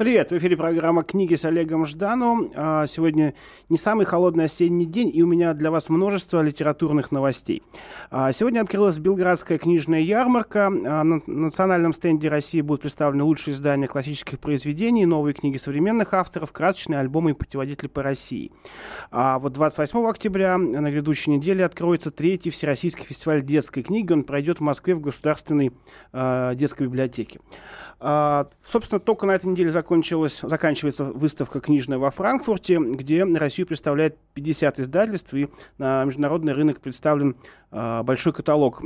Привет, в эфире программа «Книги с Олегом Ждану». А, сегодня не самый холодный осенний день, и у меня для вас множество литературных новостей. А, сегодня открылась Белградская книжная ярмарка. А, на национальном стенде России будут представлены лучшие издания классических произведений, новые книги современных авторов, красочные альбомы и путеводители по России. А вот 28 октября на грядущей неделе откроется третий Всероссийский фестиваль детской книги. Он пройдет в Москве в Государственной детской библиотеке. Собственно, только на этой неделе закончилась, заканчивается выставка книжная во Франкфурте, где Россию представляет 50 издательств, и на международный рынок представлен а, большой каталог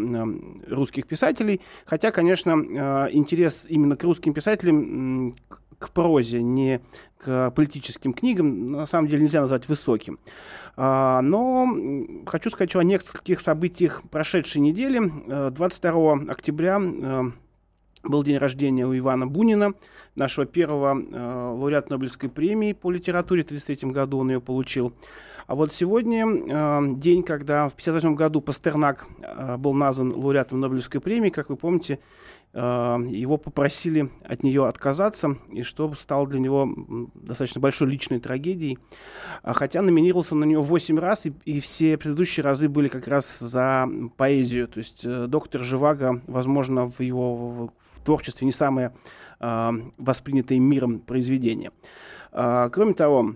русских писателей. Хотя, конечно, а, интерес именно к русским писателям к прозе, не к политическим книгам, на самом деле нельзя назвать высоким. Но хочу сказать о нескольких событиях прошедшей недели. 22 октября был день рождения у Ивана Бунина, нашего первого э, лауреата Нобелевской премии по литературе. В 1933 году он ее получил. А вот сегодня э, день, когда в 1958 году Пастернак э, был назван лауреатом Нобелевской премии, как вы помните, э, его попросили от нее отказаться, и что стало для него достаточно большой личной трагедией. А хотя номинировался на нее 8 раз, и, и все предыдущие разы были как раз за поэзию. То есть э, доктор Живаго, возможно, в его творчестве не самое э, воспринятое миром произведение. Э, кроме того,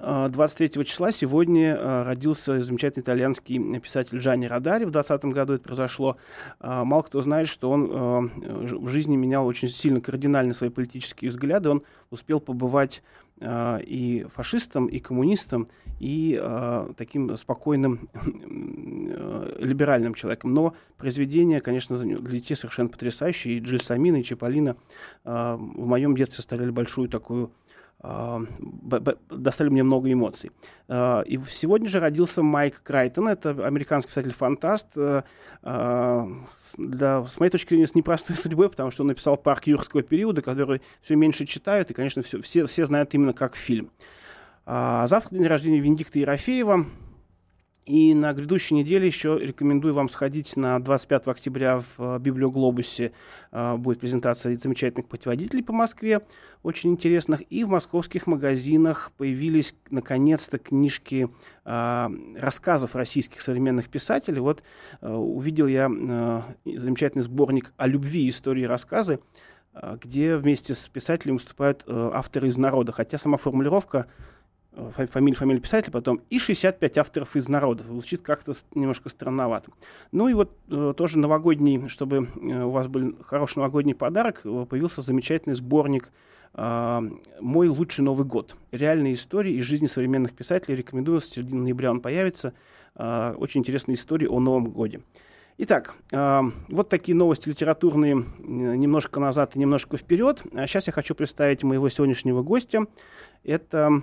23 числа сегодня родился замечательный итальянский писатель Джанни Радари. В 2020 году это произошло. Мало кто знает, что он в жизни менял очень сильно кардинально свои политические взгляды. Он успел побывать и фашистом, и коммунистом, и э, таким спокойным э, либеральным человеком. Но произведения, конечно, для детей совершенно потрясающие. И Джельсамина, и Чаполина э, в моем детстве оставляли большую такую Uh, доставили мне много эмоций. Uh, и сегодня же родился Майк Крайтон, это американский писатель-фантаст, да, с моей точки зрения, с непростой судьбой, потому что он написал «Парк юрского периода», который все меньше читают, и, конечно, все, все, все знают именно как фильм. Завтра день рождения Венедикта Ерофеева, и на грядущей неделе еще рекомендую вам сходить на 25 октября в э, Библиоглобусе. Э, будет презентация замечательных путеводителей по Москве, очень интересных. И в московских магазинах появились наконец-то книжки э, рассказов российских современных писателей. Вот увидел я замечательный сборник о любви, истории рассказы, где вместе с писателем выступают авторы из народа. Хотя сама формулировка фамилия, фамилия писателя, потом и 65 авторов из народа. Звучит как-то немножко странновато. Ну и вот э, тоже новогодний, чтобы э, у вас был хороший новогодний подарок, э, появился замечательный сборник э, «Мой лучший Новый год». Реальные истории из жизни современных писателей. Рекомендую, с середины ноября он появится. Э, очень интересные истории о Новом годе. Итак, э, вот такие новости литературные немножко назад и немножко вперед. А сейчас я хочу представить моего сегодняшнего гостя. Это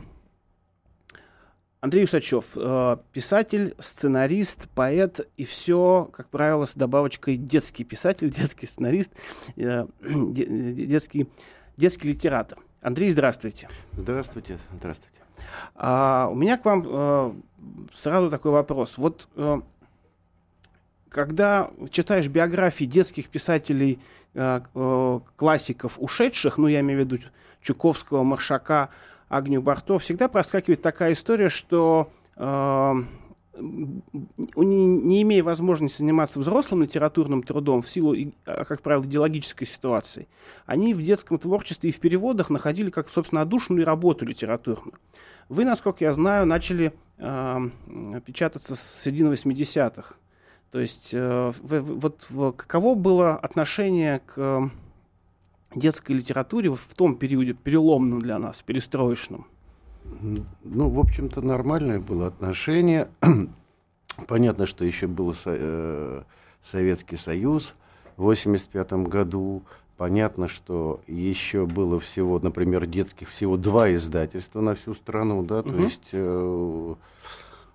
Андрей Усачев, э, писатель, сценарист, поэт и все, как правило, с добавочкой детский писатель, детский сценарист, э, детский, детский литератор. Андрей, здравствуйте. Здравствуйте, здравствуйте. А, у меня к вам э, сразу такой вопрос. Вот когда читаешь биографии детских писателей, классиков ушедших, ну, я имею в виду Чуковского, Маршака, Агню Барто, всегда проскакивает такая история, что э, не, не имея возможности заниматься взрослым литературным трудом в силу, а, как правило, идеологической ситуации, они в детском творчестве и в переводах находили как, собственно, одушную работу литературную. Вы, насколько я знаю, начали э, печататься с середины 80-х. То есть э, вот каково было отношение к детской литературе в том периоде переломном для нас, перестроечном? Ну, в общем-то, нормальное было отношение. Понятно, что еще был э, Советский Союз в 1985 году. Понятно, что еще было всего, например, детских всего два издательства на всю страну, да, угу. то есть э,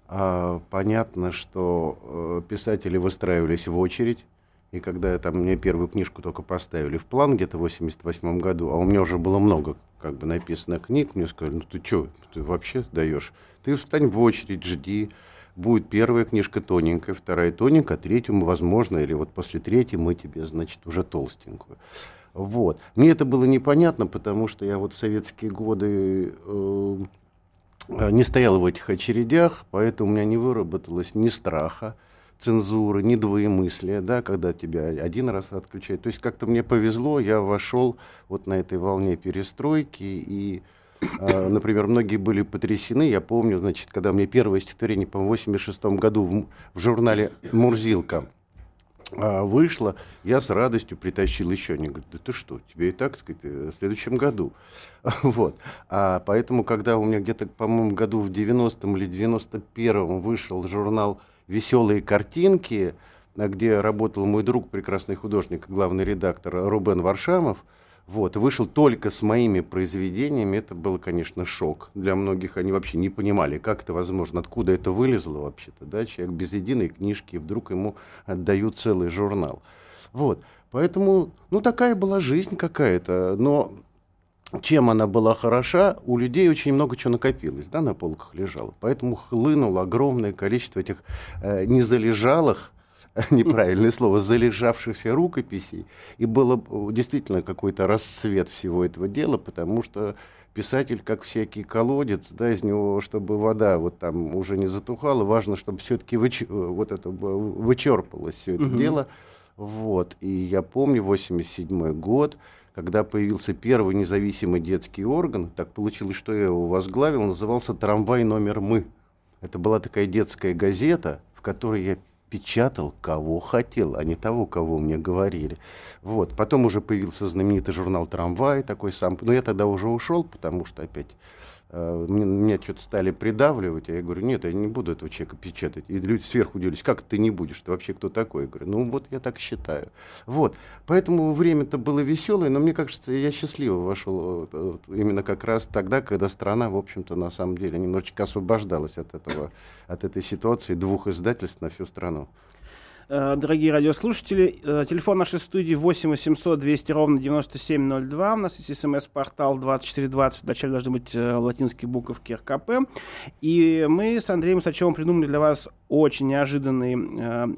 а, понятно, что э, писатели выстраивались в очередь и когда там мне первую книжку только поставили в план где-то в 88 году, а у меня уже было много как бы написано книг, мне сказали, ну ты что, ты вообще даешь? Ты встань в очередь, жди. Будет первая книжка тоненькая, вторая тоненькая, а третью возможно, или вот после третьей мы тебе, значит, уже толстенькую. Вот. Мне это было непонятно, потому что я вот в советские годы э, не стоял в этих очередях, поэтому у меня не выработалось ни страха, цензуры, ни двоемыслия, да, когда тебя один раз отключают. То есть как-то мне повезло, я вошел вот на этой волне перестройки, и, э, например, многие были потрясены. Я помню, значит, когда мне первое стихотворение, по-моему, в 86 году в, в журнале «Мурзилка» э, вышло, я с радостью притащил еще. Они говорят, да ты что, тебе и так, сказать, в следующем году. вот. А поэтому, когда у меня где-то, по-моему, году в 90-м или 91-м вышел журнал веселые картинки, где работал мой друг, прекрасный художник, главный редактор Рубен Варшамов, вот, вышел только с моими произведениями, это был, конечно, шок. Для многих они вообще не понимали, как это возможно, откуда это вылезло вообще-то, да, человек без единой книжки, вдруг ему отдают целый журнал. Вот, поэтому, ну, такая была жизнь какая-то, но чем она была хороша, у людей очень много чего накопилось, да, на полках лежало. Поэтому хлынуло огромное количество этих э, незалежалых, неправильное слово, залежавшихся рукописей. И было действительно какой-то расцвет всего этого дела, потому что писатель, как всякий колодец, да, из него, чтобы вода вот там уже не затухала, важно, чтобы все-таки выч... вот это вычерпалось все это угу. дело. Вот. И я помню, 87 год, когда появился первый независимый детский орган, так получилось, что я его возглавил, назывался «Трамвай номер мы». Это была такая детская газета, в которой я печатал, кого хотел, а не того, кого мне говорили. Вот. Потом уже появился знаменитый журнал «Трамвай», такой сам. Но я тогда уже ушел, потому что опять Э, меня что-то стали придавливать, а я говорю, нет, я не буду этого человека печатать. И люди сверху удивились, как ты не будешь, ты вообще кто такой? Я говорю, ну вот я так считаю. Вот, поэтому время-то было веселое, но мне кажется, я счастливо вошел э, именно как раз тогда, когда страна, в общем-то, на самом деле немножечко освобождалась от этого, от этой ситуации двух издательств на всю страну. Э, дорогие радиослушатели, э, телефон нашей студии 8 800 200 ровно 9702. У нас есть смс-портал 2420. Вначале должны быть э, латинские буковки РКП. И мы с Андреем Сачевым придумали для вас очень неожиданные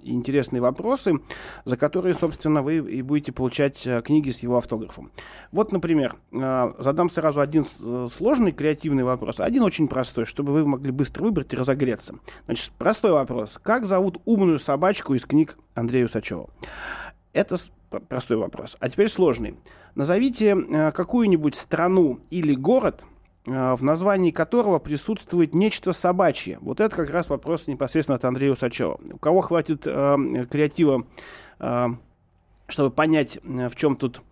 и интересные вопросы, за которые, собственно, вы и будете получать книги с его автографом. Вот, например, задам сразу один сложный креативный вопрос, один очень простой, чтобы вы могли быстро выбрать и разогреться. Значит, простой вопрос. Как зовут умную собачку из книг Андрея Усачева? Это простой вопрос. А теперь сложный. Назовите э, какую-нибудь страну или город, э, в названии которого присутствует нечто собачье. Вот это как раз вопрос непосредственно от Андрея Усачева. У кого хватит э, креатива, э, чтобы понять, э, в чем тут Э,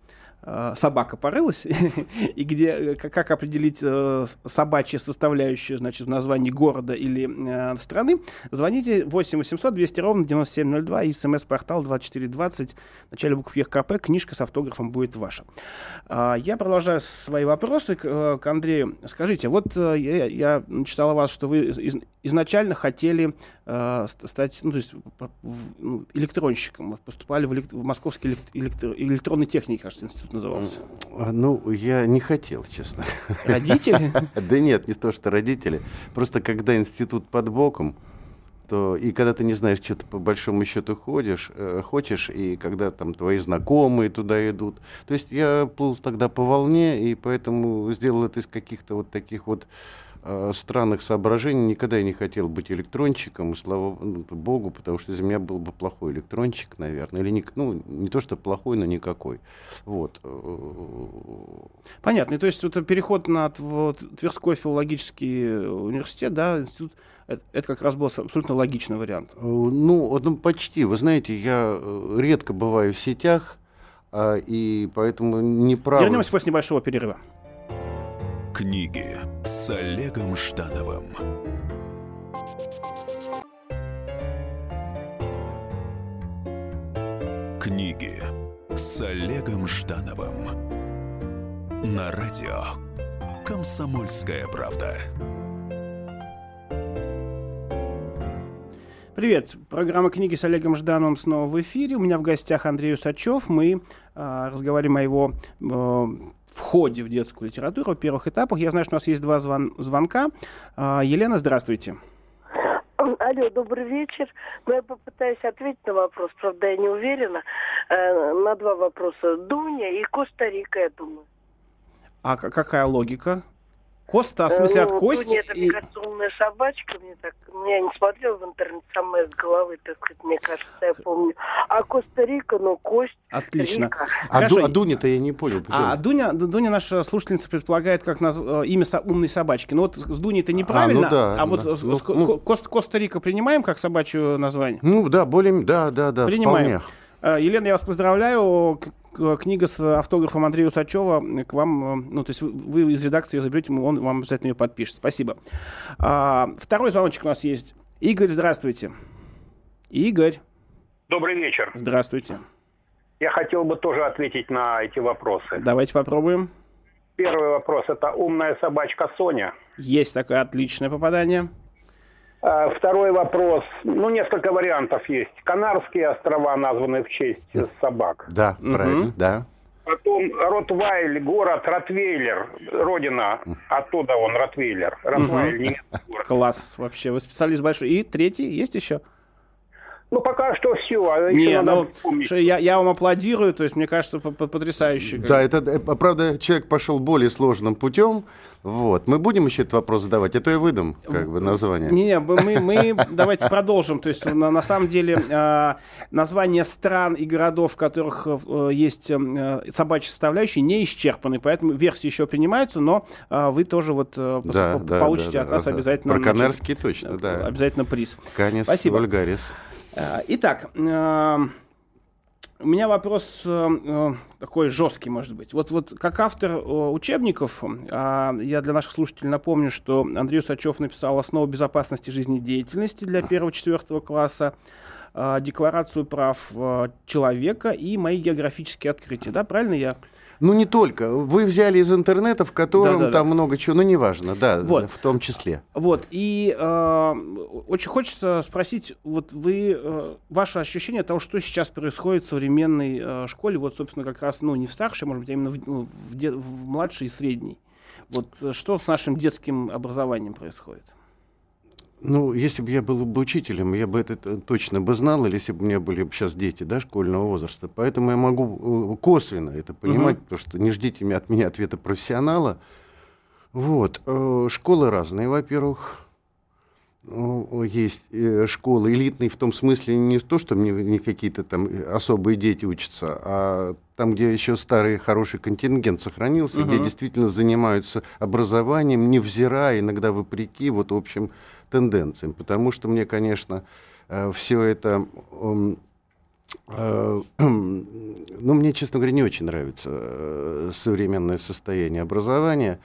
собака порылась, и где, э, как определить э, собачья значит, в названии города или э, страны, звоните 8 800 200 ровно 9702 и смс-портал 2420, в начале букв ЕКП, книжка с автографом будет ваша. Э, я продолжаю свои вопросы к, э, Андрею. Скажите, вот э, я, я читал о вас, что вы изначально хотели э, стать, ну, то есть ну, электронщиком, поступали в, элект, в Московский электро, электронный техник, кажется, институт назывался? А, ну, я не хотел, честно. Родители? Да нет, не то, что родители. Просто когда институт под боком, то и когда ты не знаешь, что ты по большому счету ходишь, э, хочешь, и когда там твои знакомые туда идут. То есть я плыл тогда по волне, и поэтому сделал это из каких-то вот таких вот э, странных соображений. Никогда я не хотел быть электрончиком, и слава ну, богу, потому что из меня был бы плохой электрончик, наверное. Или не, ну, не то, что плохой, но никакой. Вот. Понятно. И то есть это переход на Тверской филологический университет, да, институт, это, как раз был абсолютно логичный вариант. Э, ну, ну, почти. Вы знаете, я э, редко бываю в сетях, а, и поэтому не прав. Вернемся после небольшого перерыва. Книги с Олегом Ждановым. Книги с Олегом Ждановым. На радио «Комсомольская правда». Привет. Программа «Книги» с Олегом Ждановым снова в эфире. У меня в гостях Андрей Усачев. Мы э, разговариваем о его э, входе в детскую литературу, в первых этапах. Я знаю, что у нас есть два звон- звонка. А, Елена, здравствуйте. Алло, добрый вечер. Ну, я попытаюсь ответить на вопрос, правда, я не уверена. Э, на два вопроса. Дуня и Коста-Рика, я думаю. А какая логика? Коста, в смысле, Э, от ну, кости? Дуня, это, и- мне кажется, умная собачка. Мне так, ну, я не смотрела в интернет, самая с головы, так сказать, мне кажется, я помню. А Коста-Рика, ну, кость, Отлично. Рика. А, Хорошо. Ду- а Дуня-то я не понял. почему? А Дуня, Ду- Дуня, наша слушательница, предполагает как наз- э, имя со- умной собачки. Ну вот с Дуней-то неправильно, А, ну да, а вот да. с- Ну, с- ну. Кост- Коста-Рика принимаем как собачье название? Ну да, более, да, да, да, Принимаем. вполне. Э, Елена, я вас поздравляю. Книга с автографом Андрея Усачева к вам, э, ну, то есть вы, вы из редакции ее заберете, он вам обязательно ее подпишет. Спасибо. А, второй звоночек у нас есть. Игорь, здравствуйте. Игорь, Добрый вечер. здравствуйте. Я хотел бы тоже ответить на эти вопросы. Давайте попробуем. Первый вопрос – это умная собачка Соня. Есть такое отличное попадание. А, Второй вопрос, ну, несколько вариантов есть. Канарские острова названы в честь собак. Да, правильно, да. Потом Ротвайль, город Ротвейлер, родина, оттуда он, Ротвейлер. Ротвейль, немецкий город. Класс вообще. Вы специалист большой. И третий есть еще? Ну, пока что все. А Не, ну, я, я вам аплодирую, то есть мне кажется, потрясающе. Да, это, э, правда, человек пошел более сложным путем. Вот. Мы будем еще этот вопрос задавать, а то я выдам как бы название. Не-не, мы, мы давайте продолжим. То есть на, на самом деле э, названия стран и городов, в которых э, есть э, собачья составляющая, не исчерпаны, поэтому версии еще принимаются, но э, вы тоже вот э, Да, по- да, получите да, от да, нас да. обязательно. Про Канарские точно, да. Обязательно приз. Канис, Спасибо. Вульгарис. Э, Итак, э, у меня вопрос э, э, такой жесткий, может быть. Вот, вот как автор э, учебников, я для наших слушателей напомню, что Андрей Усачев написал «Основу безопасности жизнедеятельности» для первого-четвертого класса, Декларацию прав человека и мои географические открытия. Да, правильно я? Ну, не только. Вы взяли из интернета, в котором Да-да-да. там много чего, ну, неважно, да, Вот. в том числе. Вот, и э, очень хочется спросить, вот вы, э, ваше ощущение того, что сейчас происходит в современной э, школе, вот, собственно, как раз, ну, не в старшей, может быть, а именно в, ну, в, де- в младшей и средней. Вот э, что с нашим детским образованием происходит? Ну, если бы я был бы учителем, я бы это т- точно бы знал, или если бы у меня были сейчас дети, да, школьного возраста. Поэтому я могу э, косвенно это понимать, потому что не ждите от меня ответа профессионала. Вот. э, Школы разные, во-первых. Есть э, школы элитные в том смысле не то, что мне не какие-то там э, особые дети учатся, а там, где еще старый хороший контингент сохранился, где Мгм. действительно занимаются образованием, невзирая, иногда вопреки вот общим тенденциям. Потому что мне, конечно, все это... м, э, Ну, мне, честно говоря, не очень нравится э, современное состояние образования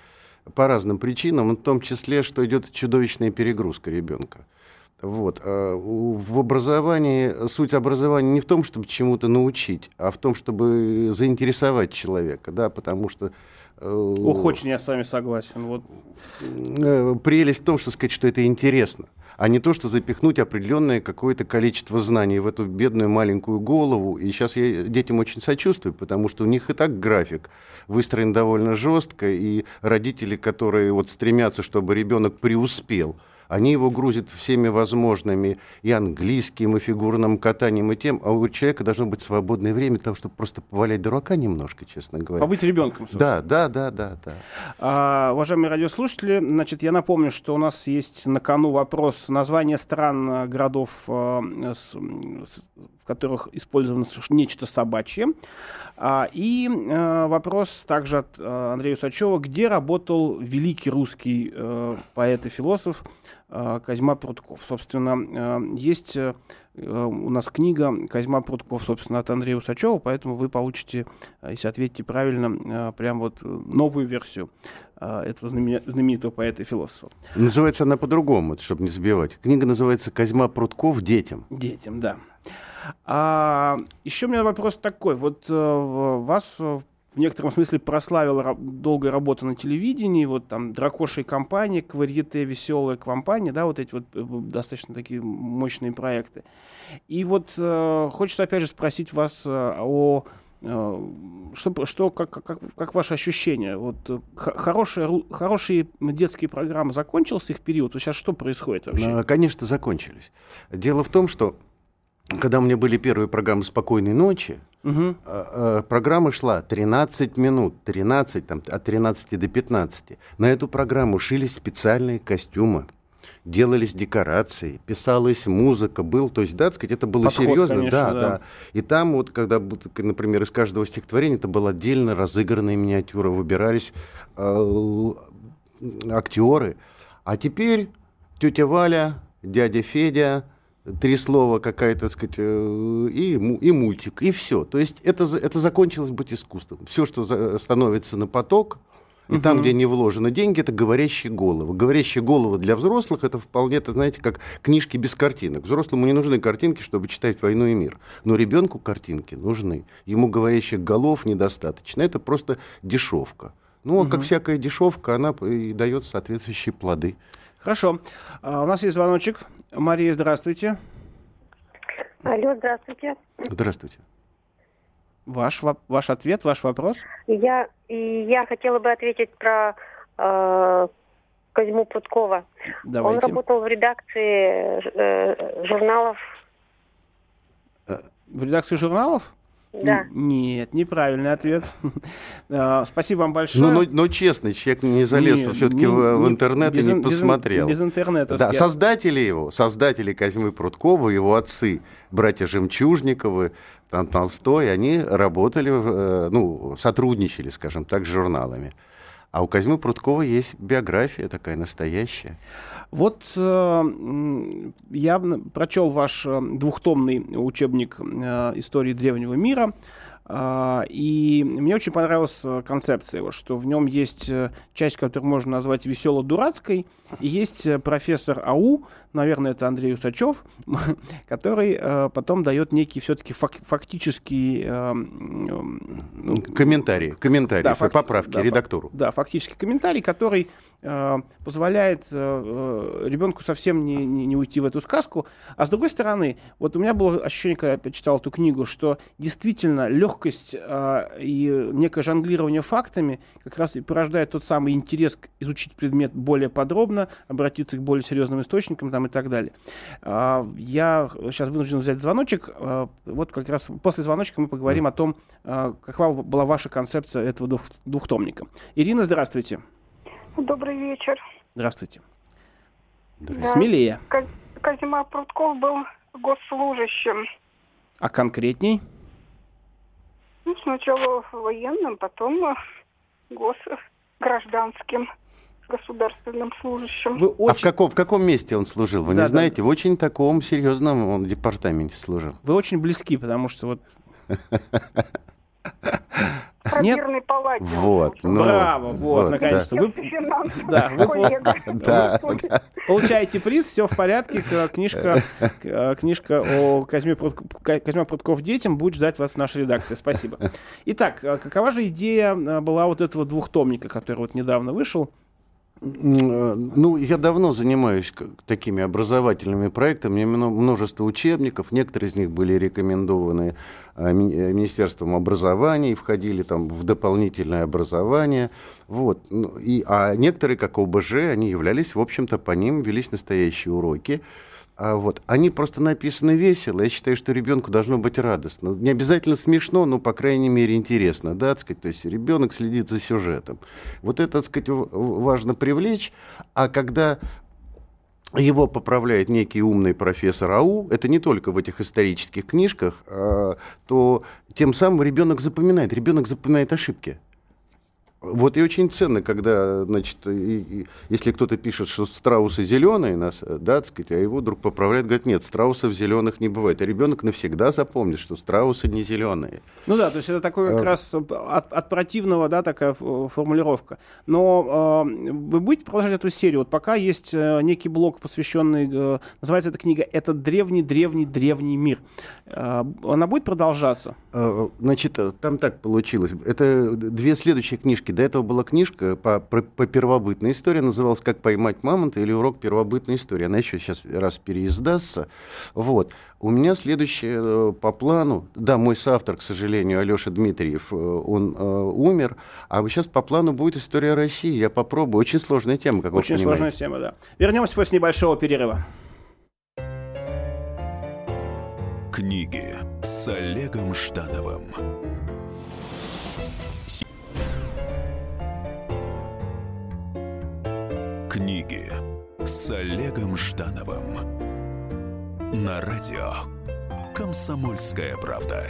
по разным причинам, в том числе, что идет чудовищная перегрузка ребенка. Вот. В образовании, суть образования не в том, чтобы чему-то научить, а в том, чтобы заинтересовать человека, да, потому что... э, Ох, очень я с вами согласен. Вот. э, прелесть в том, что сказать, что это интересно, а не то, что запихнуть определенное какое-то количество знаний в эту бедную маленькую голову. И сейчас я детям очень сочувствую, потому что у них и так график выстроен довольно жестко, и родители, которые вот стремятся, чтобы ребенок преуспел, они его грузят всеми возможными и английским, и фигурным катанием, и тем, а у человека должно быть свободное время того, чтобы просто повалять дурака немножко, честно говоря. Побыть ребенком, собственно. Да, да, да, да, да. А, уважаемые радиослушатели, значит, я напомню, что у нас есть на кону вопрос названия стран, э, городов, э, с- с- в которых использовано нечто собачье. А, и э, вопрос также от э, Андрея Усачева, где работал великий русский э, поэт и философ э, Козьма Прутков. Собственно, э, есть э, у нас книга Козьма Прутков, собственно, от Андрея Усачева, поэтому вы получите, если ответите правильно, э, прям вот новую версию э, этого знамени- знаменитого поэта и философа. Называется она по-другому, чтобы не забивать. Книга называется «Козьма Прутков детям». Детям, да. А, еще у меня вопрос такой. Вот э, вас э, в некотором смысле прославила долгая работа на телевидении, вот там «Дракоша и компания», «Кварьете», «Веселая компания», да, вот эти вот э, достаточно такие мощные проекты. И вот э, хочется опять же спросить вас э, о что, что как, как, как ваше ощущение? Вот хорошие, хорошие детские программы закончился их период? Вот сейчас что происходит вообще? Конечно, закончились. Дело в том, что когда у меня были первые программы «Спокойной ночи», угу. программа шла 13 минут, 13, там, от 13 до 15. На эту программу шили специальные костюмы делались декорации, писалась музыка, был, то есть, да, так сказать, это было Подход, серьезно, конечно, да, да, да. И там вот, когда, например, из каждого стихотворения это была отдельно разыгранная миниатюра, выбирались э, актеры. А теперь тетя Валя, дядя Федя, три слова какая-то, так сказать, э, и, и мультик, и все. То есть это, это закончилось быть искусством. Все, что становится на поток, и угу. там, где не вложены деньги, это говорящие головы. Говорящие головы для взрослых это вполне, это, знаете, как книжки без картинок. Взрослому не нужны картинки, чтобы читать «Войну и мир». Но ребенку картинки нужны. Ему говорящих голов недостаточно. Это просто дешевка. Ну, угу. как всякая дешевка, она и дает соответствующие плоды. Хорошо. А, у нас есть звоночек. Мария, здравствуйте. Алло, здравствуйте. Здравствуйте. Ваш, ваш ответ, ваш вопрос? Я, я хотела бы ответить про э, Козьму Путкова. Давайте. Он работал в редакции э, журналов. В редакции журналов? Да. Нет, неправильный ответ. А, спасибо вам большое. Ну, ну, ну честно, человек не залез все-таки в, в интернет без, и не посмотрел. Без, без интернета. Да, создатели его, создатели Козьмы Пруткова, его отцы, братья Жемчужниковы, там, Толстой, они работали, э, ну, сотрудничали, скажем так, с журналами. А у Козьмы Пруткова есть биография такая настоящая. Вот э, я прочел ваш э, двухтомный учебник э, истории древнего мира. Uh, и мне очень понравилась концепция его, что в нем есть часть, которую можно назвать весело-дурацкой, и есть профессор АУ, наверное, это Андрей Усачев, который э, потом дает некий все-таки фак- фактический... Э, ну, комментарий, комментарий, да, факти- поправки да, редактору. Да, фактический комментарий, который э, позволяет э, э, ребенку совсем не, не, не уйти в эту сказку. А с другой стороны, вот у меня было ощущение, когда я читал эту книгу, что действительно легкость э, и некое жонглирование фактами как раз и порождает тот самый интерес изучить предмет более подробно, обратиться к более серьезным источникам там, и так далее. А, я сейчас вынужден взять звоночек. Вот как раз после звоночка мы поговорим о том, какова была ваша концепция этого двух, двухтомника. Ирина, здравствуйте. Добрый вечер. Здравствуйте. Да. Смелее. Казима Прутков был госслужащим. А конкретней? Ну, сначала военным, потом госгражданским государственным служащим. Вы очень... А в каком, в каком месте он служил? Вы да, не знаете? Да. В очень таком серьезном он департаменте служил. Вы очень близки, потому что вот... Нет? палате. Вот, ну, Браво, вот, вот наконец-то. Вы, да, вы да, да. получаете приз, все в порядке. Книжка, книжка о Казьме, Казьме Прутков детям будет ждать вас в нашей редакции. Спасибо. Итак, а какова же идея а, была вот этого двухтомника, который вот недавно вышел? Э, ну, я давно занимаюсь такими образовательными проектами, множество учебников, некоторые из них были рекомендованы э, э, Министерством образования и входили там в дополнительное образование. Вот. Ну, и, а некоторые, как ОБЖ, они являлись, в общем-то, по ним велись настоящие уроки. А вот, они просто написаны весело. Я считаю, что ребенку должно быть радостно. Не обязательно смешно, но, по крайней мере, интересно. Да, так сказать, то есть ребенок следит за сюжетом. Вот это, так сказать, важно привлечь. А когда его поправляет некий умный профессор АУ, это не только в этих исторических книжках, а, то тем самым ребенок запоминает. Ребенок запоминает ошибки. Вот и очень ценно, когда, значит, и, и, если кто-то пишет, что страусы зеленые, нас, да, так сказать, а его вдруг поправляет, говорит, нет, страусов зеленых не бывает. А ребенок навсегда запомнит, что страусы не зеленые. Ну да, то есть это такой как а... раз от, от противного, да, такая формулировка. Но э, вы будете продолжать эту серию? Вот пока есть э, некий блок, посвященный, э, называется эта книга «Это древний-древний-древний мир». Э, она будет продолжаться? Э, значит, там так получилось. Это две следующие книжки До этого была книжка по, по, по первобытной истории, называлась «Как поймать мамонта» или «Урок первобытной истории». Она еще сейчас раз переиздастся. Вот. У меня следующее э, по плану. Да, мой соавтор, к сожалению, Алеша Дмитриев, э, он э, умер. А сейчас по плану будет история России. Я попробую. Очень сложная тема, как Очень вы понимаете. сложная тема, да. Вернемся после небольшого перерыва. Книги с Олегом Ждановым. Книги с Олегом Ждановым. На радио «Комсомольская правда».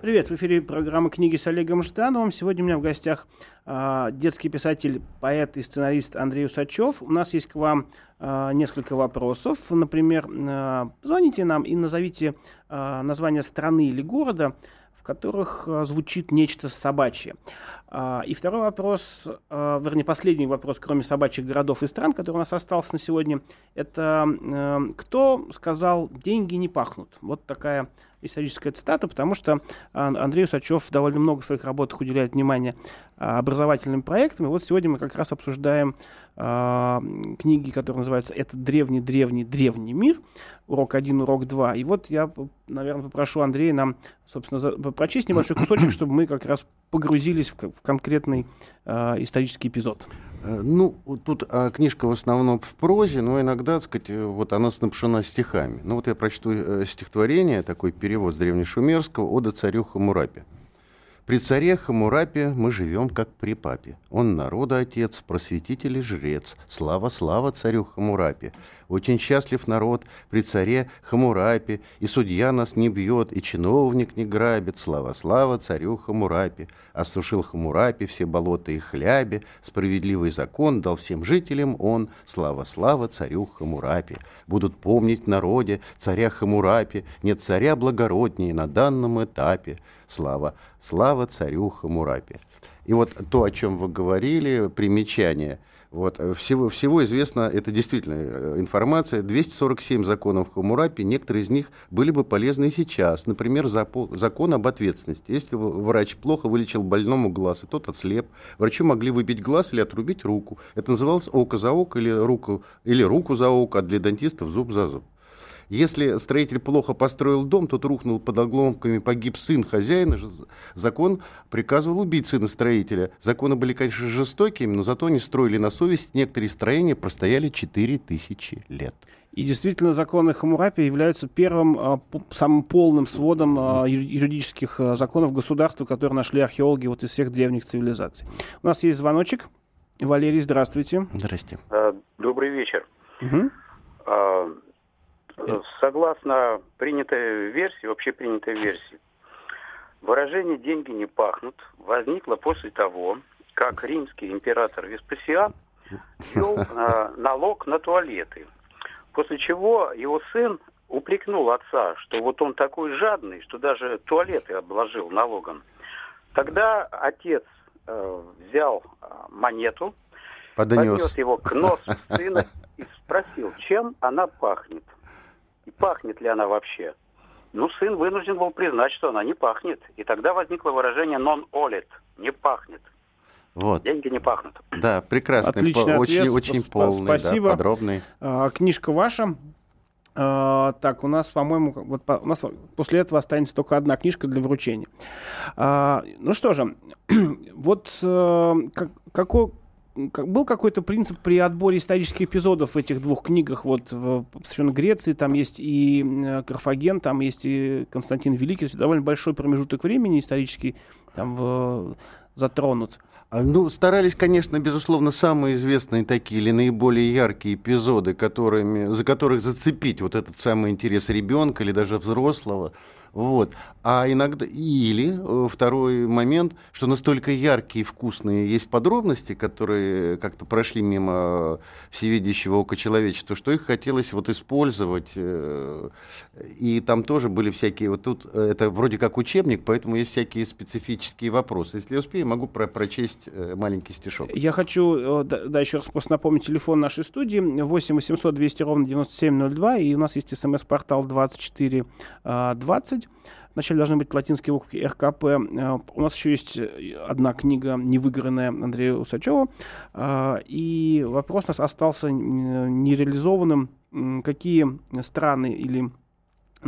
Привет, в эфире программа «Книги с Олегом Ждановым». Сегодня у меня в гостях э, детский писатель, поэт и сценарист Андрей Усачев. У нас есть к вам э, несколько вопросов. Например, э, позвоните нам и назовите э, название страны или города, которых э, звучит нечто собачье. А, и второй вопрос, а, вернее, последний вопрос, кроме собачьих городов и стран, который у нас остался на сегодня, это э, кто сказал «деньги не пахнут»? Вот такая историческая цитата, потому что Андрей Усачев довольно много в своих работах уделяет внимание а, образовательным проектам. И вот сегодня мы как раз обсуждаем э, книги, которые называются «Это древний-древний-древний мир», урок 1, урок 2. И вот я, наверное, попрошу Андрея нам, собственно, за, прочесть небольшой кусочек, чтобы мы как раз погрузились в, в конкретный э, исторический эпизод. Э, ну, тут а, книжка в основном в прозе, но иногда, так сказать, э, вот она снабжена стихами. Ну вот я прочту э, стихотворение, такой перевод с древнешумерского «Ода царю Хамурапе». При царе Хамурапе мы живем, как при папе. Он народа отец, просветитель и жрец. Слава, слава царю Хамурапе. Очень счастлив народ при царе Хамурапе, и судья нас не бьет, и чиновник не грабит. Слава, слава царю Хамурапе. Осушил Хамурапе все болота и хляби, справедливый закон дал всем жителям он. Слава, слава царю Хамурапе. Будут помнить в народе царя Хамурапе, нет царя благороднее на данном этапе. Слава, слава царю Хамурапе. И вот то, о чем вы говорили, примечание – вот. Э, всего, всего известно, это действительно э, информация, 247 законов Хамурапи, некоторые из них были бы полезны и сейчас. Например, закон об ответственности. Если врач плохо вылечил больному глаз, и тот отслеп, врачу могли выбить глаз или отрубить руку. Это называлось око за око или руку, или руку за око, а для дантистов зуб за зуб. Если строитель плохо построил дом, тот рухнул под огломками, погиб сын хозяина, закон приказывал убить сына строителя. Законы были, конечно, жестокими, но зато они строили на совесть. Некоторые строения простояли 4000 лет. И действительно, законы Хамурапи являются первым, а, самым полным сводом а, юридических а, законов государства, которые нашли археологи вот из всех древних цивилизаций. У нас есть звоночек. Валерий, здравствуйте. Здрасте. Добрый вечер. Угу. Согласно принятой версии, вообще принятой версии, выражение «деньги не пахнут» возникло после того, как римский император Веспасиан ввел э, налог на туалеты. После чего его сын упрекнул отца, что вот он такой жадный, что даже туалеты обложил налогом. Тогда отец э, взял монету, поднес. поднес его к носу сына и спросил, чем она пахнет и пахнет ли она вообще. Ну, сын вынужден был признать, что она не пахнет. И тогда возникло выражение non-olet, не пахнет. Вот. Деньги не пахнут. Да, прекрасно. Отличный очень, ответ. очень полный, Спасибо. Да, подробный. А, книжка ваша. А, так, у нас, по-моему, вот по, у нас после этого останется только одна книжка для вручения. А, ну что же, вот а, как, какой был какой-то принцип при отборе исторических эпизодов в этих двух книгах, вот в посвященной Греции, там есть и э, Карфаген, там есть и Константин Великий, довольно большой промежуток времени исторический там в, затронут. А, ну, старались, конечно, безусловно, самые известные такие или наиболее яркие эпизоды, которыми, за которых зацепить вот этот самый интерес ребенка или даже взрослого. Вот. А иногда или э, второй момент, что настолько яркие и вкусные есть подробности, которые как-то прошли мимо всевидящего ока человечества, что их хотелось вот использовать. Э, и там тоже были всякие, вот тут э, это вроде как учебник, поэтому есть всякие специфические вопросы. Если я успею, могу про прочесть маленький стишок. Я хочу, да, еще раз просто напомнить телефон нашей студии 8 800 200 ровно 9702, и у нас есть смс-портал 2420. Вначале должны быть латинские буквы РКП. Э, у нас еще есть одна книга, невыигранная Андрея Усачева. И вопрос у нас остался нереализованным. Какие страны или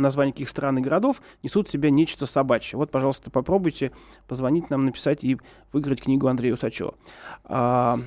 названия каких стран и городов несут в себе нечто собачье. Вот, пожалуйста, попробуйте позвонить нам, написать и выиграть книгу Андрея Усачева. А,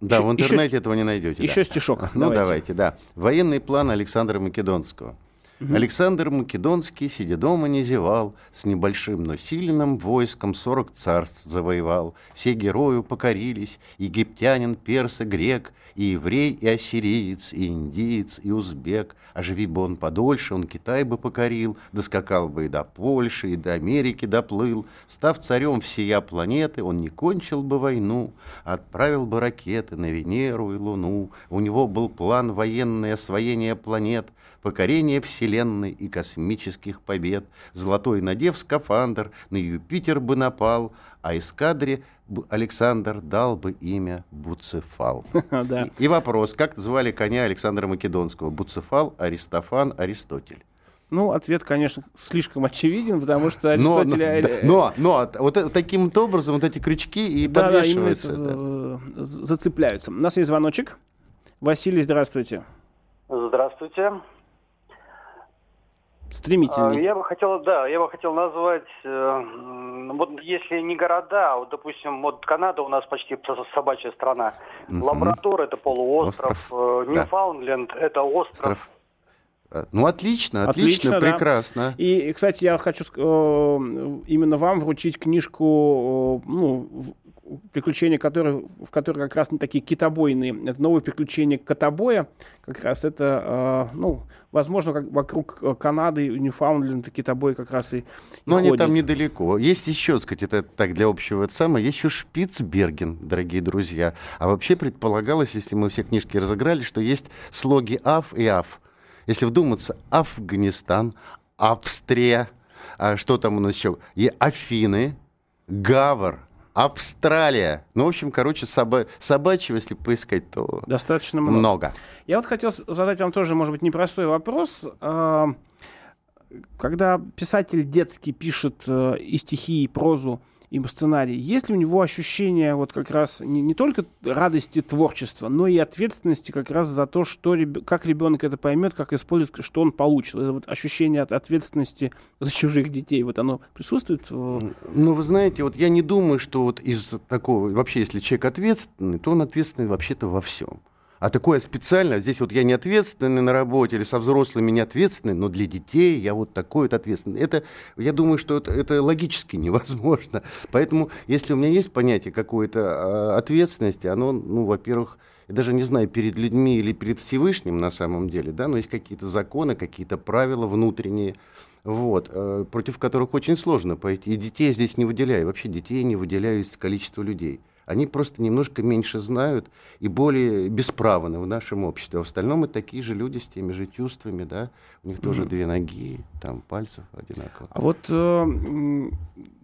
да, еще, в интернете еще, этого не найдете. Еще да. стишок. Ну, давайте. давайте, да. Военный план Александра Македонского. Александр Македонский, сидя дома, не зевал, с небольшим, но сильным войском сорок царств завоевал. Все герою покорились, египтянин, перс и грек, и еврей, и ассириец, и индиец, и узбек. А живи бы он подольше, он Китай бы покорил, доскакал бы и до Польши, и до Америки доплыл. Став царем всея планеты, он не кончил бы войну, а отправил бы ракеты на Венеру и Луну. У него был план военное освоение планет, покорение Вселенной и космических побед. Золотой надев скафандр, на Юпитер бы напал, а эскадре Александр дал бы имя Буцефал. И вопрос, как звали коня Александра Македонского? Буцефал, Аристофан, Аристотель. Ну, ответ, конечно, слишком очевиден, потому что Аристотель... Но, но, но вот таким вот образом вот эти крючки и да, подвешиваются. Да, именно да. зацепляются. У нас есть звоночек. Василий, здравствуйте. Здравствуйте. Стремительный. Я бы хотел, да, я бы хотел назвать, э, вот если не города, а вот, допустим, вот Канада у нас почти собачья страна. Угу. Лабрадор это полуостров, Остров. э, Ньюфаундленд да. это остров. остров. Э, ну, отлично, отлично, отлично прекрасно. Да. И, кстати, я хочу э, именно вам вручить книжку, э, ну, приключения, которые, в которых как раз не такие китобойные. Это новые приключения котобоя. Как раз это, э, ну, возможно, как вокруг э, Канады, Ньюфаундленда китобой как раз и, и Но ходит. они там недалеко. Есть еще, так сказать, это так для общего это самое, есть еще Шпицберген, дорогие друзья. А вообще предполагалось, если мы все книжки разыграли, что есть слоги АФ и АФ. Если вдуматься, Афганистан, Австрия, а что там у нас еще? И Афины, Гавр, Австралия. Ну, в общем, короче, соба собачьего, если поискать, то достаточно много. много. Я вот хотел задать вам тоже, может быть, непростой вопрос. А, когда писатель детский пишет э, и стихи, и прозу, и сценарий, есть ли у него ощущение вот как раз не, не только радости творчества, но и ответственности как раз за то, что, как ребенок это поймет, как использует, что он получит. Это вот ощущение от ответственности за чужих детей, вот оно присутствует? Ну, вы знаете, вот я не думаю, что вот из такого, вообще, если человек ответственный, то он ответственный вообще-то во всем. А такое специально, здесь вот я не ответственный на работе или со взрослыми не ответственный, но для детей я вот такой вот ответственный. Это, я думаю, что это, это логически невозможно. Поэтому, если у меня есть понятие какой-то а, ответственности, оно, ну, во-первых, я даже не знаю, перед людьми или перед Всевышним на самом деле, да, но есть какие-то законы, какие-то правила внутренние, вот, э, против которых очень сложно пойти. И детей здесь не выделяю. Вообще детей не выделяю из количества людей они просто немножко меньше знают и более бесправны в нашем обществе. А в остальном это такие же люди с теми же чувствами, да, у них тоже mm-hmm. две ноги, там пальцев одинаково. А вот э,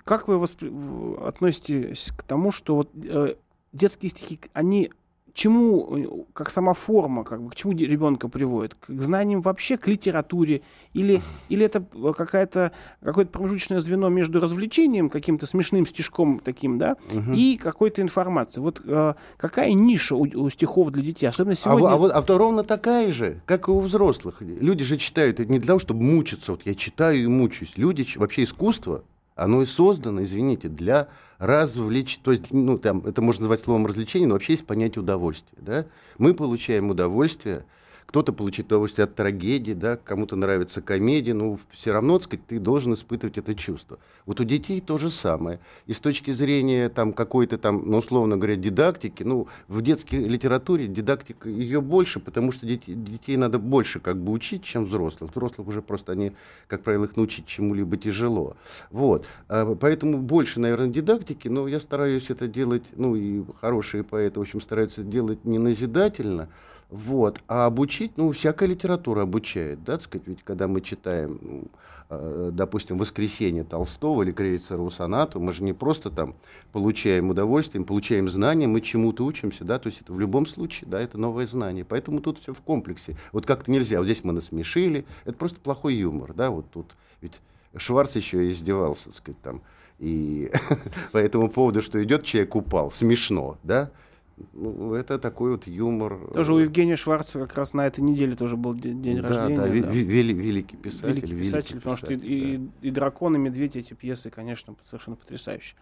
как вы воспри... относитесь к тому, что вот э, детские стихи, они чему, как сама форма, как бы, к чему ребенка приводит? К знаниям вообще, к литературе? Или, или это какая-то, какое-то промежуточное звено между развлечением, каким-то смешным стишком таким, да, угу. и какой-то информацией? Вот э, какая ниша у, у стихов для детей? Особенно а сегодня... А, а, вот, а то ровно такая же, как и у взрослых. Люди же читают это не для того, чтобы мучиться. Вот я читаю и мучаюсь. Люди, вообще искусство, оно и создано, извините, для развлечь, то есть, ну, там, это можно назвать словом развлечение, но вообще есть понятие удовольствия, да. Мы получаем удовольствие кто-то получит удовольствие от трагедии, да, кому-то нравится комедия, но все равно, так сказать, ты должен испытывать это чувство. Вот у детей то же самое. И с точки зрения там какой-то там, ну, условно говоря, дидактики, ну, в детской литературе дидактика ее больше, потому что детей, детей надо больше как бы учить, чем взрослых. Взрослых уже просто они, как правило, их научить чему-либо тяжело. Вот. А, поэтому больше, наверное, дидактики, но я стараюсь это делать, ну, и хорошие поэты, в общем, стараются делать не назидательно, вот. А обучить, ну, всякая литература обучает, да, так сказать, ведь когда мы читаем, ну, э, допустим, «Воскресенье» Толстого или Крейцера сонату, мы же не просто там получаем удовольствие, получаем знания, мы чему-то учимся, да, то есть это в любом случае, да, это новое знание. Поэтому тут все в комплексе. Вот как-то нельзя, вот здесь мы насмешили, это просто плохой юмор, да, вот тут ведь Шварц еще издевался, так сказать, там. И по этому поводу, что идет человек упал, смешно, да? Ну, это такой вот юмор. Тоже у Евгения Шварца как раз на этой неделе тоже был день, день да, рождения. Да, да, вели, великий писатель. Великий писатель, великий потому писатель, что и, да. и, и «Дракон», и «Медведь» эти пьесы, конечно, совершенно потрясающие.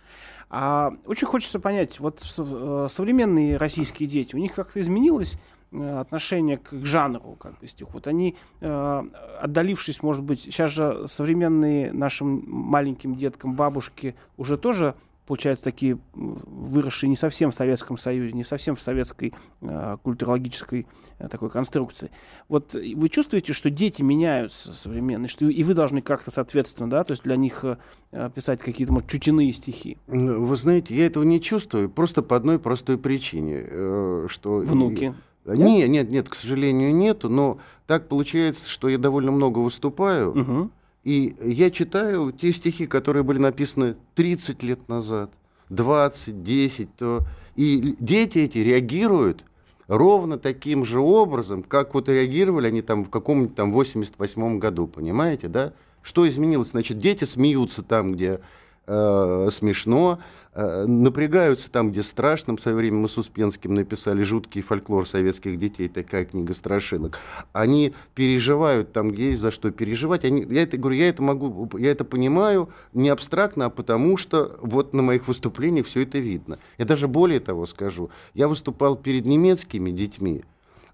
А очень хочется понять, вот э, современные российские дети, у них как-то изменилось э, отношение к, к жанру как бы стих. Вот они, э, отдалившись, может быть, сейчас же современные нашим маленьким деткам бабушки уже тоже получается, такие выросшие не совсем в Советском Союзе, не совсем в советской э, культурологической э, такой конструкции. Вот вы чувствуете, что дети меняются современные, что и вы должны как-то соответственно, да, то есть для них э, писать какие-то, может, чутяные стихи? Вы знаете, я этого не чувствую, просто по одной простой причине, э, что... Внуки? Нет? нет, нет, нет, к сожалению, нету, но так получается, что я довольно много выступаю, угу и я читаю те стихи, которые были написаны 30 лет назад, 20, 10, то... и дети эти реагируют ровно таким же образом, как вот реагировали они там в каком-нибудь там 88 году, понимаете, да? Что изменилось? Значит, дети смеются там, где э, смешно, э, напрягаются там, где страшно. В свое время мы с Успенским написали «Жуткий фольклор советских детей», такая книга страшилок. Они переживают там, где есть за что переживать. Они, я это говорю, я это могу, я это понимаю не абстрактно, а потому что вот на моих выступлениях все это видно. Я даже более того скажу. Я выступал перед немецкими детьми,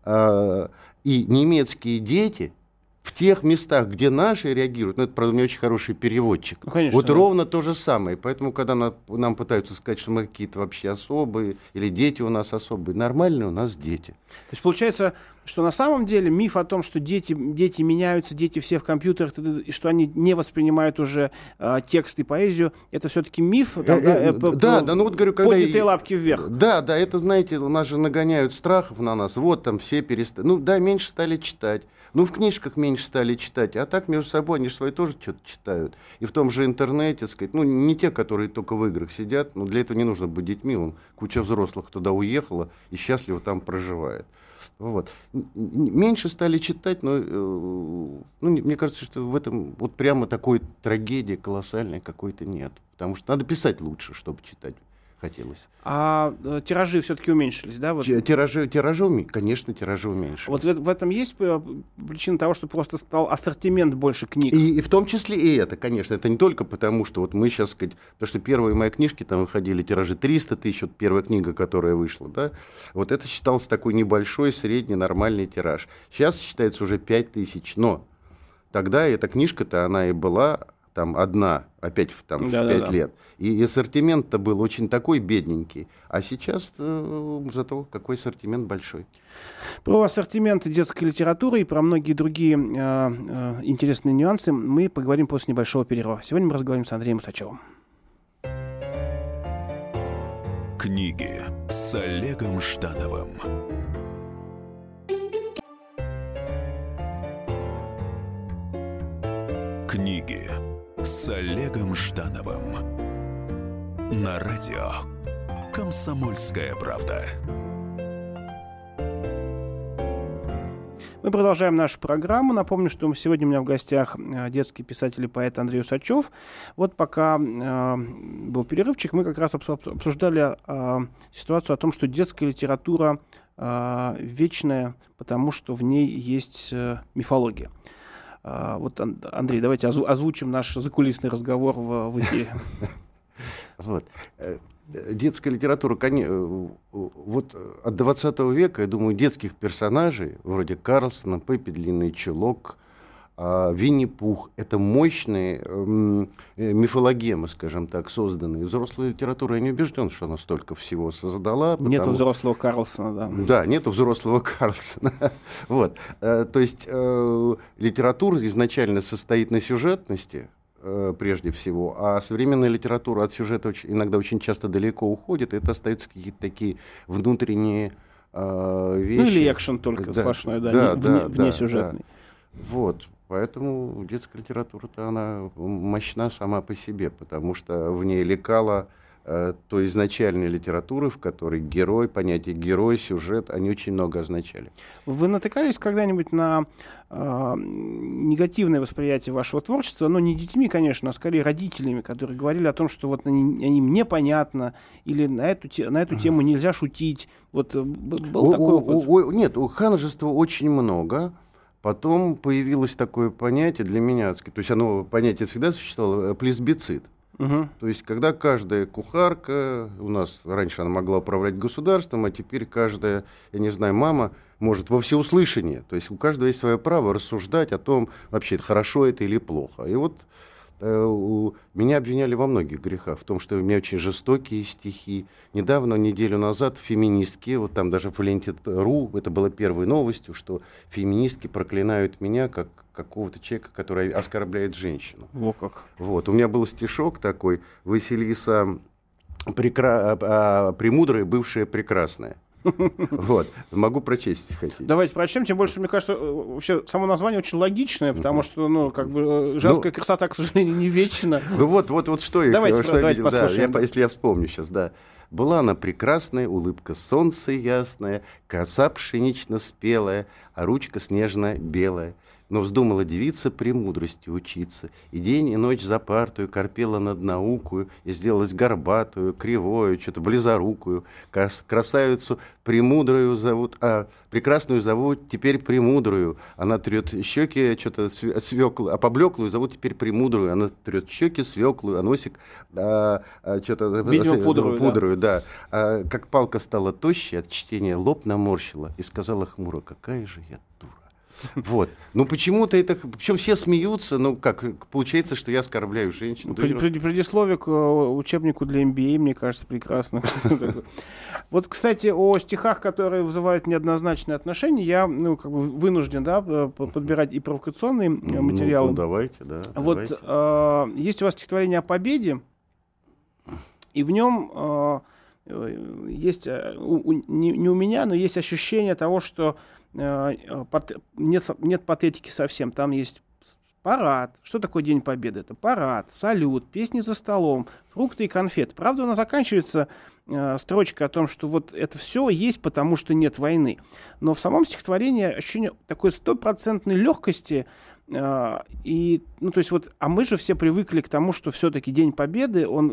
э, и немецкие дети – в тех местах, где наши реагируют, ну, это, правда, не очень хороший переводчик. Ну, конечно, вот да. ровно то же самое. Поэтому, когда на, нам пытаются сказать, что мы какие-то вообще особые, или дети у нас особые, нормальные у нас дети. То есть, получается, что на самом деле миф о том, что дети, дети меняются, дети все в компьютерах, и что они не воспринимают уже э, текст и поэзию, это все-таки миф? Там, э, да, э, да, да, ну вот говорю, когда... Поднятые лапки вверх. Да, да, это, знаете, у нас же нагоняют страхов на нас, вот там все перестали, ну да, меньше стали читать, ну, в книжках меньше стали читать, а так между собой они же свои тоже что-то читают. И в том же интернете, сказать, ну, не те, которые только в играх сидят, но для этого не нужно быть детьми, он, куча взрослых туда уехала и счастливо там проживает. Вот. Меньше стали читать, но э, ну, мне кажется, что в этом вот прямо такой трагедии колоссальной какой-то нет. Потому что надо писать лучше, чтобы читать хотелось. А э, тиражи все-таки уменьшились, да? Вот. Тиражи, тиражи, конечно, тиражи уменьшились. Вот в, в этом есть э, причина того, что просто стал ассортимент больше книг? И, и в том числе и это, конечно. Это не только потому, что вот мы сейчас, сказать, потому что первые мои книжки там выходили тиражи 300 тысяч, вот первая книга, которая вышла, да, вот это считался такой небольшой, средний, нормальный тираж. Сейчас считается уже 5 тысяч, но тогда эта книжка-то, она и была там одна, опять в, там, да, в 5 да, лет. И ассортимент-то был очень такой бедненький. А сейчас э, зато какой ассортимент большой. Про ассортимент детской литературы и про многие другие э, э, интересные нюансы мы поговорим после небольшого перерыва. Сегодня мы разговариваем с Андреем Усачевым. Книги с Олегом Ждановым. Книги с Олегом Ждановым на радио «Комсомольская правда». Мы продолжаем нашу программу. Напомню, что сегодня у меня в гостях э, детский писатель и поэт Андрей Усачев. Вот пока э, был перерывчик, мы как раз обсуждали э, ситуацию о том, что детская литература э, вечная, потому что в ней есть э, мифология. А, вот, Андрей, давайте озвучим наш закулисный разговор в, в эфире. Вот. Э, детская литература, э, вот от 20 века, я думаю, детских персонажей, вроде Карлсона, Пеппи Длинный Чулок, Винни-Пух — это мощные эм, э, мифологемы, скажем так, созданные. Взрослая литература, я не убежден, что она столько всего создала. Потому... Нету взрослого Карлсона, да. Да, нету взрослого Карлсона. вот. Э, то есть э, литература изначально состоит на сюжетности, прежде всего, а современная литература от сюжета очень, иногда очень часто далеко уходит, и это остаются какие-то такие внутренние э, вещи. Ну или экшен только да, сплошной, да, да, не, да, вне, да, внесюжетный. Да. Вот, Поэтому детская литература-то она мощна сама по себе, потому что в ней лекала э, той изначальной литературы, в которой герой, понятие герой, сюжет, они очень много означали. Вы натыкались когда-нибудь на э, негативное восприятие вашего творчества, но не детьми, конечно, а скорее родителями, которые говорили о том, что вот они, они мне понятно, или на эту, на эту тему нельзя шутить. Вот э, был о, такой опыт? О, о, нет, у ханжества очень много. Потом появилось такое понятие для меня, то есть оно понятие всегда существовало, э, плесбицид. Угу. То есть, когда каждая кухарка, у нас раньше она могла управлять государством, а теперь каждая, я не знаю, мама может во всеуслышание. То есть у каждого есть свое право рассуждать о том, вообще хорошо это или плохо. И вот меня обвиняли во многих грехах, в том, что у меня очень жестокие стихи. Недавно, неделю назад, феминистки, вот там даже в ленте РУ, это было первой новостью, что феминистки проклинают меня как какого-то человека, который оскорбляет женщину. Во как. Вот. У меня был стишок такой, Василиса прекра... а, а, премудрая, бывшая прекрасная. Вот. Могу прочесть, если хотите. Давайте прочтем, тем больше, мне кажется, э, вообще само название очень логичное, потому что, ну, как бы э, женская ну, красота, к сожалению, не вечна. Ну вот, вот, вот что я Давайте, что давайте послушаем. Да, я, если я вспомню сейчас, да. Была она прекрасная, улыбка солнца ясная, коса пшенично-спелая, а ручка снежно-белая но вздумала девица премудрости учиться, и день и ночь за партую корпела над наукою, и сделалась горбатую, кривою, что-то близорукую, красавицу премудрую зовут, а прекрасную зовут теперь премудрую, она трет щеки, что-то свеклую, а поблеклую зовут теперь премудрую, она трет щеки свеклую, а носик а, а, что-то... Видимо, пудрую, пудрую да. да. А, как палка стала тощей от чтения, лоб наморщила и сказала хмуро, какая же я. Вот. Ну почему-то это... Причем все смеются, ну как, получается, что я оскорбляю женщин. Пред, предисловие к э, учебнику для MBA, мне кажется, прекрасно. Вот, кстати, о стихах, которые вызывают неоднозначные отношения, я ну, как бы вынужден да, э, подбирать и провокационные ну, материалы. Ну, давайте, да. Вот э, есть у вас стихотворение о победе, и в нем есть, не у меня, но есть ощущение того, что Э, нет, нет патетики совсем. Там есть парад. Что такое День Победы? Это парад, салют, песни за столом, фрукты и конфеты. Правда, она заканчивается э, строчкой о том, что вот это все есть, потому что нет войны. Но в самом стихотворении ощущение такой стопроцентной легкости, и, ну, то есть вот, а мы же все привыкли к тому, что все-таки День Победы, он,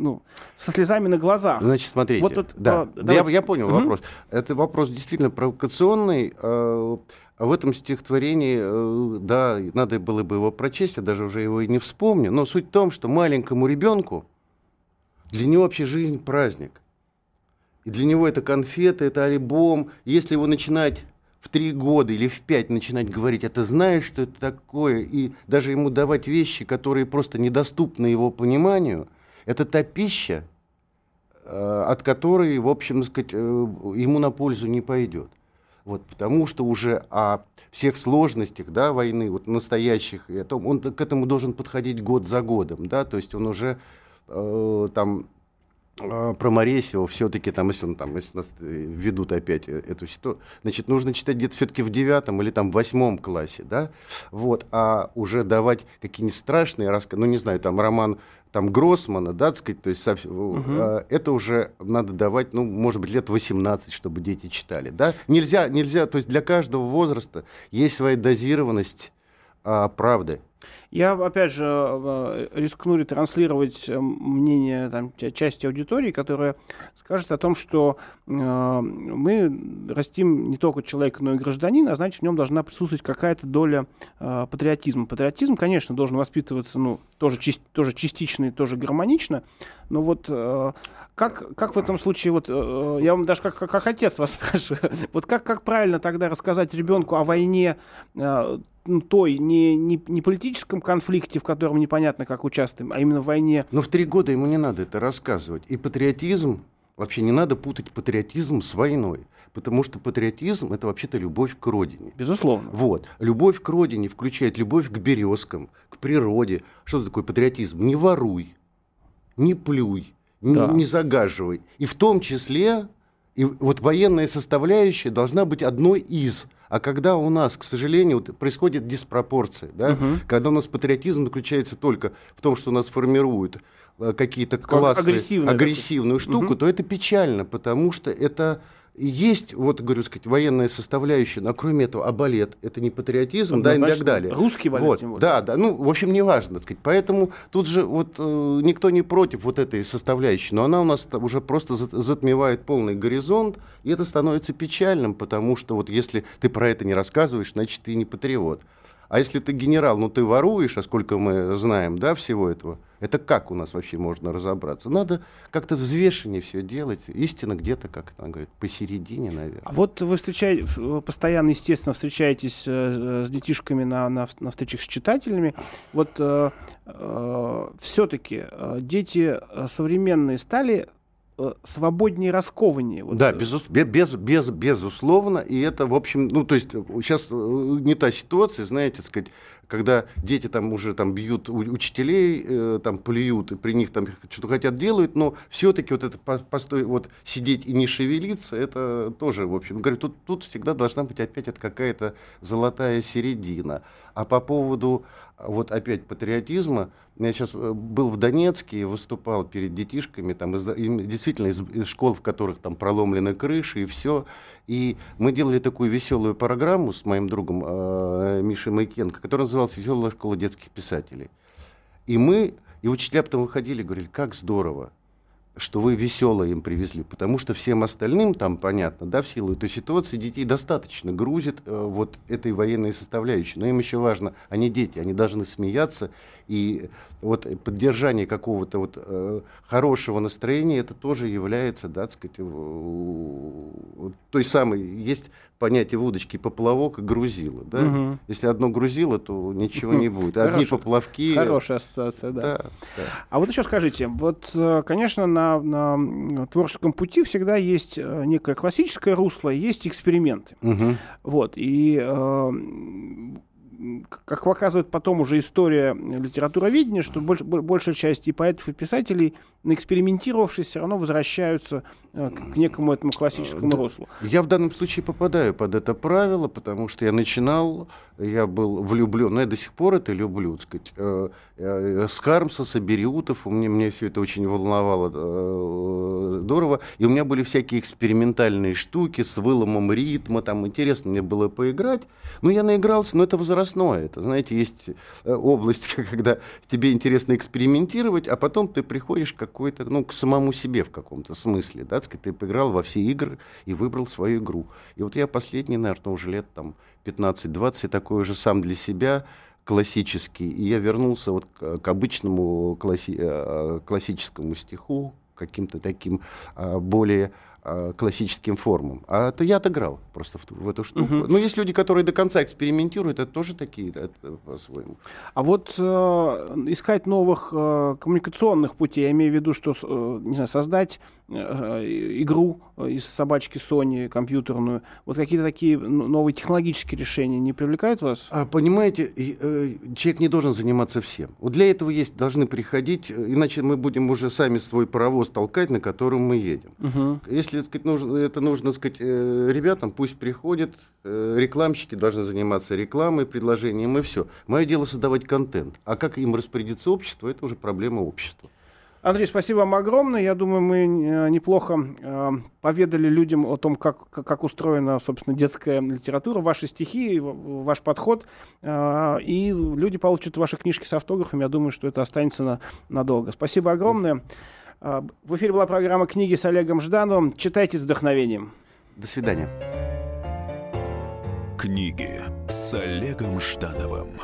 ну, со слезами на глазах. Значит, смотрите, вот, вот, да, а, да я, я понял угу. вопрос. Это вопрос действительно провокационный. А, в этом стихотворении, да, надо было бы его прочесть, я даже уже его и не вспомню, но суть в том, что маленькому ребенку для него вообще жизнь праздник. И для него это конфеты, это альбом. Если его начинать в три года или в пять начинать говорить, это знаешь, что это такое, и даже ему давать вещи, которые просто недоступны его пониманию, это та пища, э, от которой, в общем, сказать, э, ему на пользу не пойдет. Вот, потому что уже о всех сложностях да, войны, вот настоящих, и о том, он к этому должен подходить год за годом, да, то есть он уже э, там а, про Моресио все-таки там, если он там, если нас э, ведут опять э, эту ситуацию, значит, нужно читать где-то все-таки в девятом или там восьмом классе, да, вот, а уже давать какие-нибудь страшные рассказы, ну, не знаю, там роман там Гроссмана, да, так сказать, то есть угу. э, это уже надо давать, ну, может быть, лет 18, чтобы дети читали, да, нельзя, нельзя, то есть для каждого возраста есть своя дозированность э, правды, я, опять же, э, рискну ретранслировать э, мнение там, части аудитории, которая скажет о том, что э, мы растим не только человека, но и гражданина, а значит, в нем должна присутствовать какая-то доля э, патриотизма. Патриотизм, конечно, должен воспитываться ну, тоже, тоже частично и тоже гармонично, но вот э, как, как в этом случае, вот э, я вам даже как, как, как отец вас спрашиваю, вот как, как правильно тогда рассказать ребенку о войне э, той, не, не, не политическом конфликте, в котором непонятно, как участвуем, а именно в войне. Но в три года ему не надо это рассказывать. И патриотизм, вообще не надо путать патриотизм с войной. Потому что патриотизм – это вообще-то любовь к родине. Безусловно. Вот. Любовь к родине включает любовь к березкам, к природе. Что такое патриотизм? Не воруй, не плюй, да. не, не загаживай. И в том числе И вот военная составляющая должна быть одной из. А когда у нас, к сожалению, вот происходит диспропорция, да, угу. когда у нас патриотизм заключается только в том, что нас формируют э, какие-то классы, агрессивную, агрессивную штуку, угу. то это печально, потому что это есть, вот, говорю, сказать, военная составляющая, но кроме этого, а балет – это не патриотизм, да, и так далее. Русский балет, вот, тем Да, да, ну, в общем, неважно, так сказать. Поэтому тут же вот э, никто не против вот этой составляющей, но она у нас уже просто затмевает полный горизонт, и это становится печальным, потому что вот если ты про это не рассказываешь, значит, ты не патриот. А если ты генерал, ну ты воруешь, а сколько мы знаем, да, всего этого, это как у нас вообще можно разобраться? Надо как-то взвешеннее все делать. Истина где-то, как она говорит, посередине, наверное. А вот вы встречаете, постоянно, естественно, встречаетесь э, с детишками на, на, на встречах с читателями. Вот э, э, все-таки э, дети э, современные стали Э, свободнее, раскованнее. Вот. Да, без, без, без, безусловно. И это, в общем, ну, то есть сейчас э, не та ситуация, знаете, сказать, когда дети там уже там бьют учителей, э, там плюют, и при них там что-то хотят делают, но все-таки вот это постой, вот сидеть и не шевелиться, это тоже, в общем, говорю, тут, тут всегда должна быть опять это какая-то золотая середина. А по поводу вот опять патриотизма, я сейчас э, был в Донецке и выступал перед детишками, там, из, действительно из, из школ, в которых там проломлены крыши и все. И мы делали такую веселую программу с моим другом э, Мишей Майкенко, которая называлась «Веселая школа детских писателей». И мы, и учителя потом выходили и говорили, как здорово, что вы веселое им привезли, потому что всем остальным там, понятно, да, в силу этой ситуации детей достаточно грузит э, вот этой военной составляющей. Но им еще важно, они дети, они должны смеяться, и вот поддержание какого-то вот э, хорошего настроения, это тоже является, да, так сказать, вот той самой, есть понятие в удочке поплавок и грузило, да. Угу. Если одно грузило, то ничего не будет. Одни поплавки. Хорошая ассоциация, да. да, да. А вот еще скажите, вот, э, конечно, на, на творческом пути всегда есть э, некое классическое русло, есть эксперименты. Угу. Вот, и э, как показывает потом уже история литературоведения, что больш, большая часть и поэтов, и писателей, экспериментировавшись, все равно возвращаются э, к некому этому классическому да, руслу. Я в данном случае попадаю под это правило, потому что я начинал, я был влюблен, но я до сих пор это люблю, так сказать, э, э, с Хармса, с Абериутов, мне, мне все это очень волновало э, здорово, и у меня были всякие экспериментальные штуки с выломом ритма, там интересно мне было поиграть, но я наигрался, но это возрастное, это, знаете, есть э, область, когда тебе интересно экспериментировать, а потом ты приходишь какой-то, ну, к самому себе в каком-то смысле, да, сказать, ты поиграл во все игры и выбрал свою игру. И вот я последний, наверное, уже лет там 15-20 такой же сам для себя классический, и я вернулся вот к, обычному класси, э, классическому стиху, каким-то таким а, более а, классическим формам. А это я отыграл просто в, в эту штуку. Угу. Ну, есть люди, которые до конца экспериментируют, это тоже такие, это по-своему. А вот э, искать новых э, коммуникационных путей, я имею в виду, что, э, не знаю, создать э, игру из собачки Sony компьютерную, вот какие-то такие новые технологические решения не привлекают вас? А, понимаете, э, человек не должен заниматься всем. Вот для этого есть, должны приходить, иначе мы будем уже сами свой паровоз толкать, на котором мы едем. Угу. Если если сказать, нужно, это нужно сказать, э, ребятам, пусть приходят, э, рекламщики должны заниматься рекламой, предложением и все. Мое дело создавать контент. А как им распорядиться общество, это уже проблема общества. Андрей, спасибо вам огромное. Я думаю, мы э, неплохо э, поведали людям о том, как, как устроена, собственно, детская литература, ваши стихи, ваш подход. Э, и люди получат ваши книжки с автографами. Я думаю, что это останется на, надолго. Спасибо огромное. А, в эфире была программа «Книги с Олегом Ждановым». Читайте с вдохновением. До свидания. Книги с Олегом Ждановым.